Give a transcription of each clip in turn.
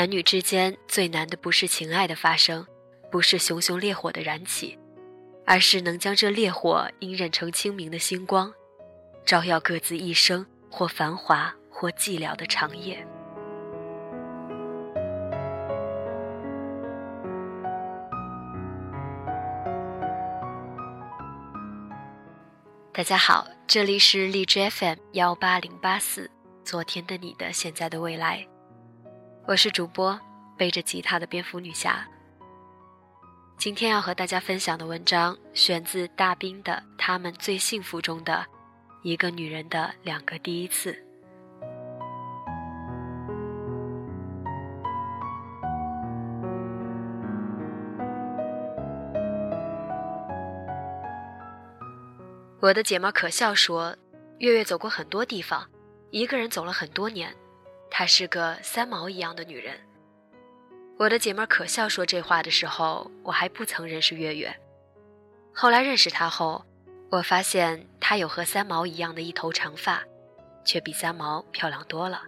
男女之间最难的不是情爱的发生，不是熊熊烈火的燃起，而是能将这烈火隐忍成清明的星光，照耀各自一生或繁华或寂寥的长夜。大家好，这里是荔枝 FM 幺八零八四，昨天的你的现在的未来，我是主播背着吉他的蝙蝠女侠。今天要和大家分享的文章选自大兵的《他们最幸福中的一个女人的两个第一次》。我的姐妹可笑说：“月月走过很多地方，一个人走了很多年，她是个三毛一样的女人。”我的姐妹可笑说这话的时候，我还不曾认识月月。后来认识她后，我发现她有和三毛一样的一头长发，却比三毛漂亮多了。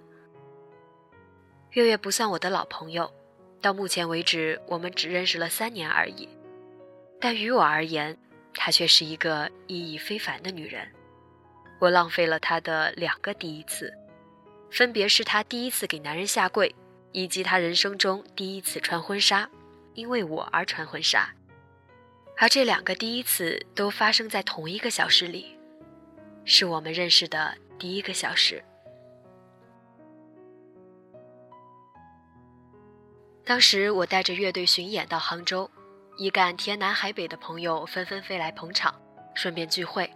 月月不算我的老朋友，到目前为止，我们只认识了三年而已。但于我而言，她却是一个意义非凡的女人，我浪费了她的两个第一次，分别是她第一次给男人下跪，以及她人生中第一次穿婚纱，因为我而穿婚纱。而这两个第一次都发生在同一个小时里，是我们认识的第一个小时。当时我带着乐队巡演到杭州。一干天南海北的朋友纷纷飞来捧场，顺便聚会。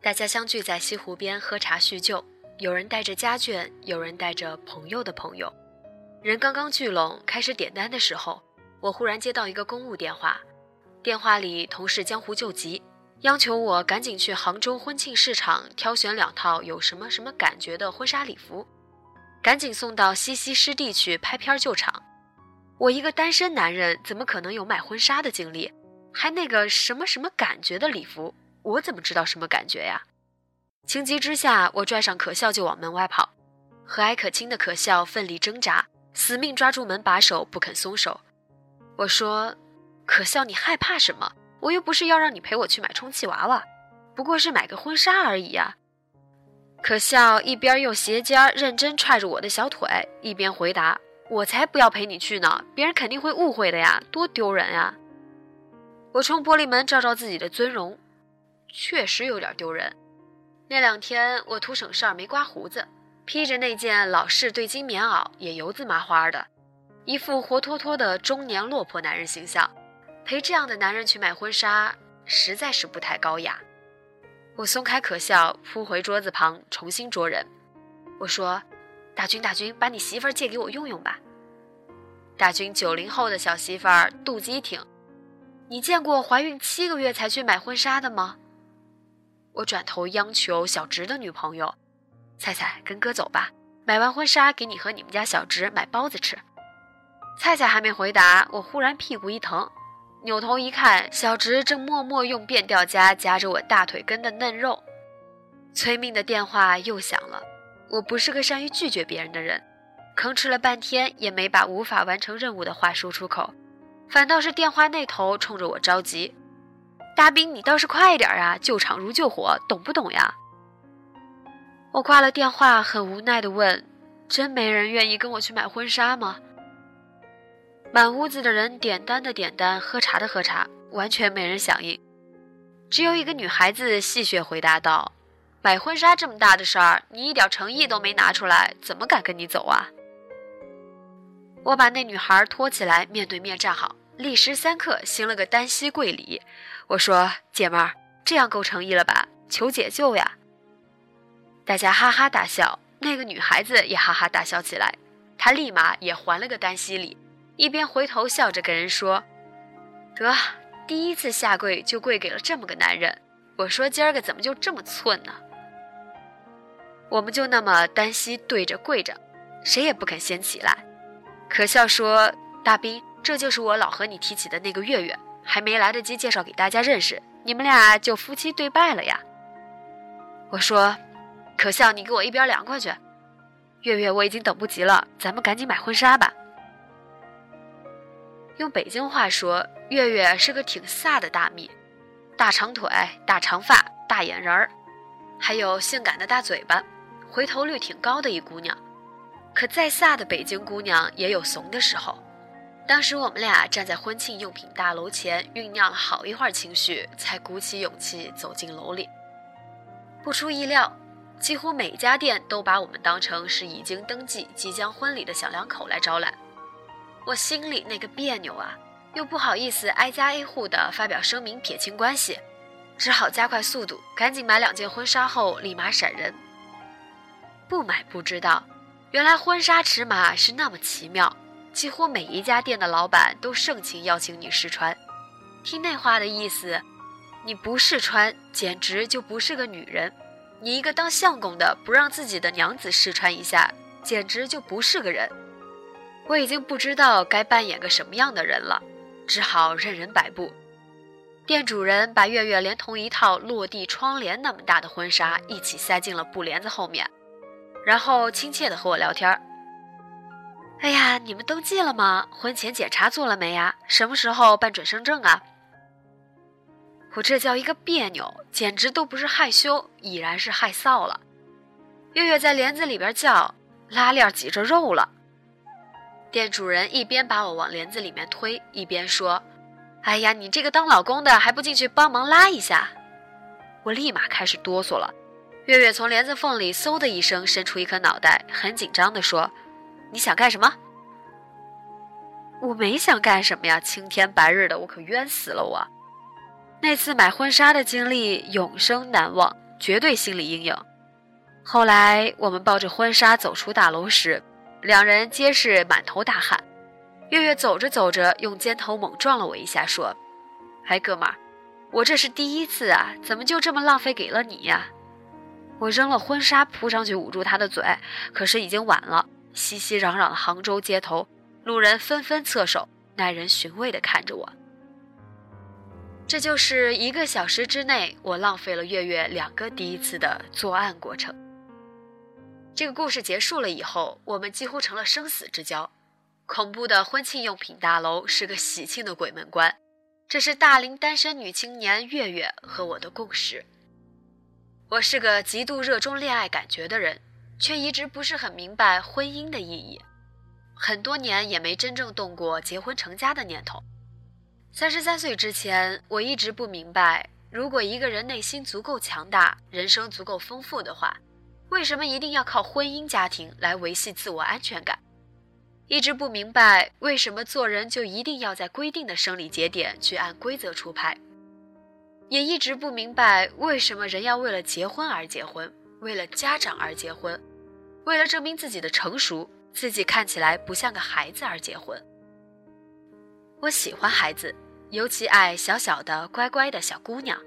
大家相聚在西湖边喝茶叙旧，有人带着家眷，有人带着朋友的朋友。人刚刚聚拢，开始点单的时候，我忽然接到一个公务电话。电话里同事江湖救急，央求我赶紧去杭州婚庆市场挑选两套有什么什么感觉的婚纱礼服，赶紧送到西溪湿地去拍片救场。我一个单身男人，怎么可能有买婚纱的经历？还那个什么什么感觉的礼服，我怎么知道什么感觉呀？情急之下，我拽上可笑就往门外跑，和蔼可亲的可笑奋力挣扎，死命抓住门把手不肯松手。我说：“可笑，你害怕什么？我又不是要让你陪我去买充气娃娃，不过是买个婚纱而已呀。”可笑一边用鞋尖认真踹着我的小腿，一边回答。我才不要陪你去呢，别人肯定会误会的呀，多丢人呀！我冲玻璃门照照自己的尊容，确实有点丢人。那两天我图省事儿没刮胡子，披着那件老式对襟棉袄，也油渍麻花的，一副活脱脱的中年落魄男人形象。陪这样的男人去买婚纱，实在是不太高雅。我松开可笑，扑回桌子旁，重新捉人。我说。大军，大军，把你媳妇儿借给我用用吧。大军九零后的小媳妇儿肚子一挺，你见过怀孕七个月才去买婚纱的吗？我转头央求小直的女朋友，菜菜跟哥走吧，买完婚纱给你和你们家小直买包子吃。菜菜还没回答，我忽然屁股一疼，扭头一看，小直正默默用变调夹夹着我大腿根的嫩肉。催命的电话又响了。我不是个善于拒绝别人的人，吭哧了半天也没把无法完成任务的话说出口，反倒是电话那头冲着我着急：“大兵，你倒是快点啊！救场如救火，懂不懂呀？”我挂了电话，很无奈地问：“真没人愿意跟我去买婚纱吗？”满屋子的人点单的点单，喝茶的喝茶，完全没人响应，只有一个女孩子戏谑回答道。买婚纱这么大的事儿，你一点诚意都没拿出来，怎么敢跟你走啊？我把那女孩拖起来，面对面站好，立时三刻行了个单膝跪礼。我说：“姐们儿，这样够诚意了吧？求解救呀！”大家哈哈大笑，那个女孩子也哈哈大笑起来。她立马也还了个单膝礼，一边回头笑着跟人说：“得，第一次下跪就跪给了这么个男人。我说今儿个怎么就这么寸呢？”我们就那么单膝对着跪着，谁也不肯先起来。可笑说：“大兵，这就是我老和你提起的那个月月，还没来得及介绍给大家认识，你们俩就夫妻对拜了呀。”我说：“可笑，你给我一边凉快去。”月月，我已经等不及了，咱们赶紧买婚纱吧。用北京话说，月月是个挺飒的大蜜，大长腿、大长发、大眼仁儿，还有性感的大嘴巴，回头率挺高的一姑娘。可再飒的北京姑娘也有怂的时候。当时我们俩站在婚庆用品大楼前，酝酿了好一会儿情绪，才鼓起勇气走进楼里。不出意料。几乎每家店都把我们当成是已经登记、即将婚礼的小两口来招揽，我心里那个别扭啊，又不好意思挨家挨户的发表声明撇清关系，只好加快速度，赶紧买两件婚纱后立马闪人。不买不知道，原来婚纱尺码是那么奇妙，几乎每一家店的老板都盛情邀请你试穿。听那话的意思，你不试穿，简直就不是个女人。你一个当相公的不让自己的娘子试穿一下，简直就不是个人。我已经不知道该扮演个什么样的人了，只好任人摆布。店主人把月月连同一套落地窗帘那么大的婚纱一起塞进了布帘子后面，然后亲切地和我聊天儿。哎呀，你们登记了吗？婚前检查做了没呀？什么时候办准生证啊？我这叫一个别扭，简直都不是害羞，已然是害臊了。月月在帘子里边叫，拉链挤着肉了。店主人一边把我往帘子里面推，一边说：“哎呀，你这个当老公的还不进去帮忙拉一下？”我立马开始哆嗦了。月月从帘子缝里嗖的一声伸出一颗脑袋，很紧张地说：“你想干什么？”我没想干什么呀，青天白日的，我可冤死了我。那次买婚纱的经历永生难忘，绝对心理阴影。后来我们抱着婚纱走出大楼时，两人皆是满头大汗。月月走着走着，用肩头猛撞了我一下，说：“哎，哥们儿，我这是第一次啊，怎么就这么浪费给了你呀？”我扔了婚纱，扑上去捂住他的嘴，可是已经晚了。熙熙攘攘的杭州街头，路人纷纷侧手，耐人寻味地看着我。这就是一个小时之内，我浪费了月月两个第一次的作案过程。这个故事结束了以后，我们几乎成了生死之交。恐怖的婚庆用品大楼是个喜庆的鬼门关，这是大龄单身女青年月月和我的共识。我是个极度热衷恋爱感觉的人，却一直不是很明白婚姻的意义，很多年也没真正动过结婚成家的念头。三十三岁之前，我一直不明白，如果一个人内心足够强大，人生足够丰富的话，为什么一定要靠婚姻家庭来维系自我安全感？一直不明白，为什么做人就一定要在规定的生理节点去按规则出牌？也一直不明白，为什么人要为了结婚而结婚，为了家长而结婚，为了证明自己的成熟，自己看起来不像个孩子而结婚？我喜欢孩子，尤其爱小小的、乖乖的小姑娘。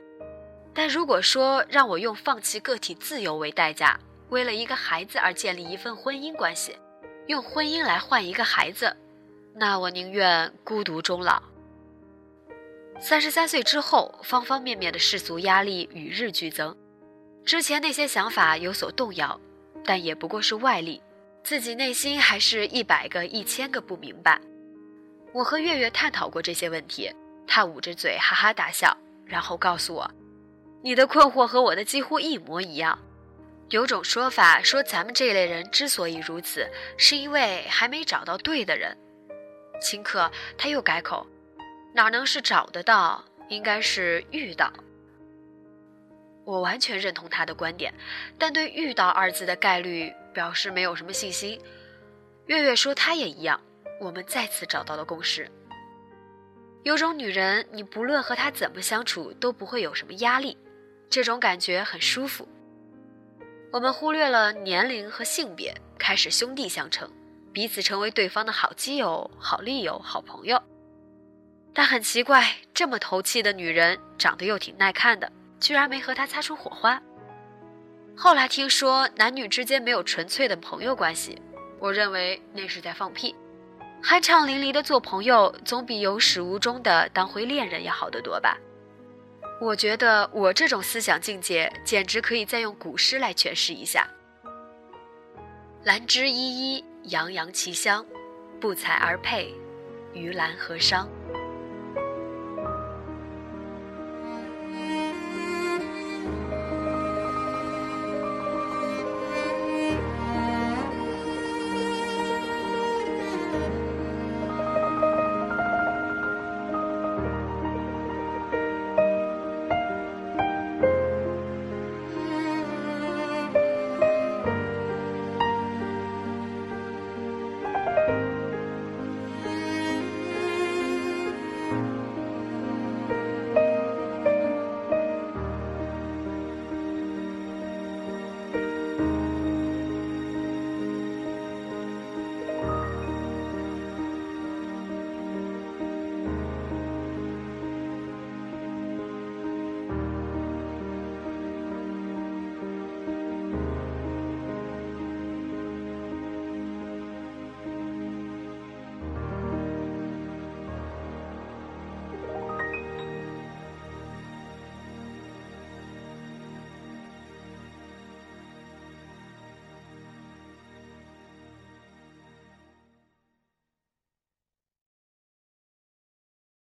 但如果说让我用放弃个体自由为代价，为了一个孩子而建立一份婚姻关系，用婚姻来换一个孩子，那我宁愿孤独终老。三十三岁之后，方方面面的世俗压力与日俱增，之前那些想法有所动摇，但也不过是外力，自己内心还是一百个、一千个不明白。我和月月探讨过这些问题，他捂着嘴哈哈大笑，然后告诉我：“你的困惑和我的几乎一模一样。有种说法说，咱们这类人之所以如此，是因为还没找到对的人。”顷刻，他又改口：“哪能是找得到？应该是遇到。”我完全认同他的观点，但对“遇到”二字的概率表示没有什么信心。月月说，他也一样。我们再次找到了共识。有种女人，你不论和她怎么相处，都不会有什么压力，这种感觉很舒服。我们忽略了年龄和性别，开始兄弟相称，彼此成为对方的好基友、好利友、好朋友。但很奇怪，这么投气的女人，长得又挺耐看的，居然没和他擦出火花。后来听说男女之间没有纯粹的朋友关系，我认为那是在放屁。酣畅淋漓的做朋友，总比有始无终的当回恋人要好得多吧？我觉得我这种思想境界，简直可以再用古诗来诠释一下：“兰芝依依，洋洋其香，不采而配，于兰何伤？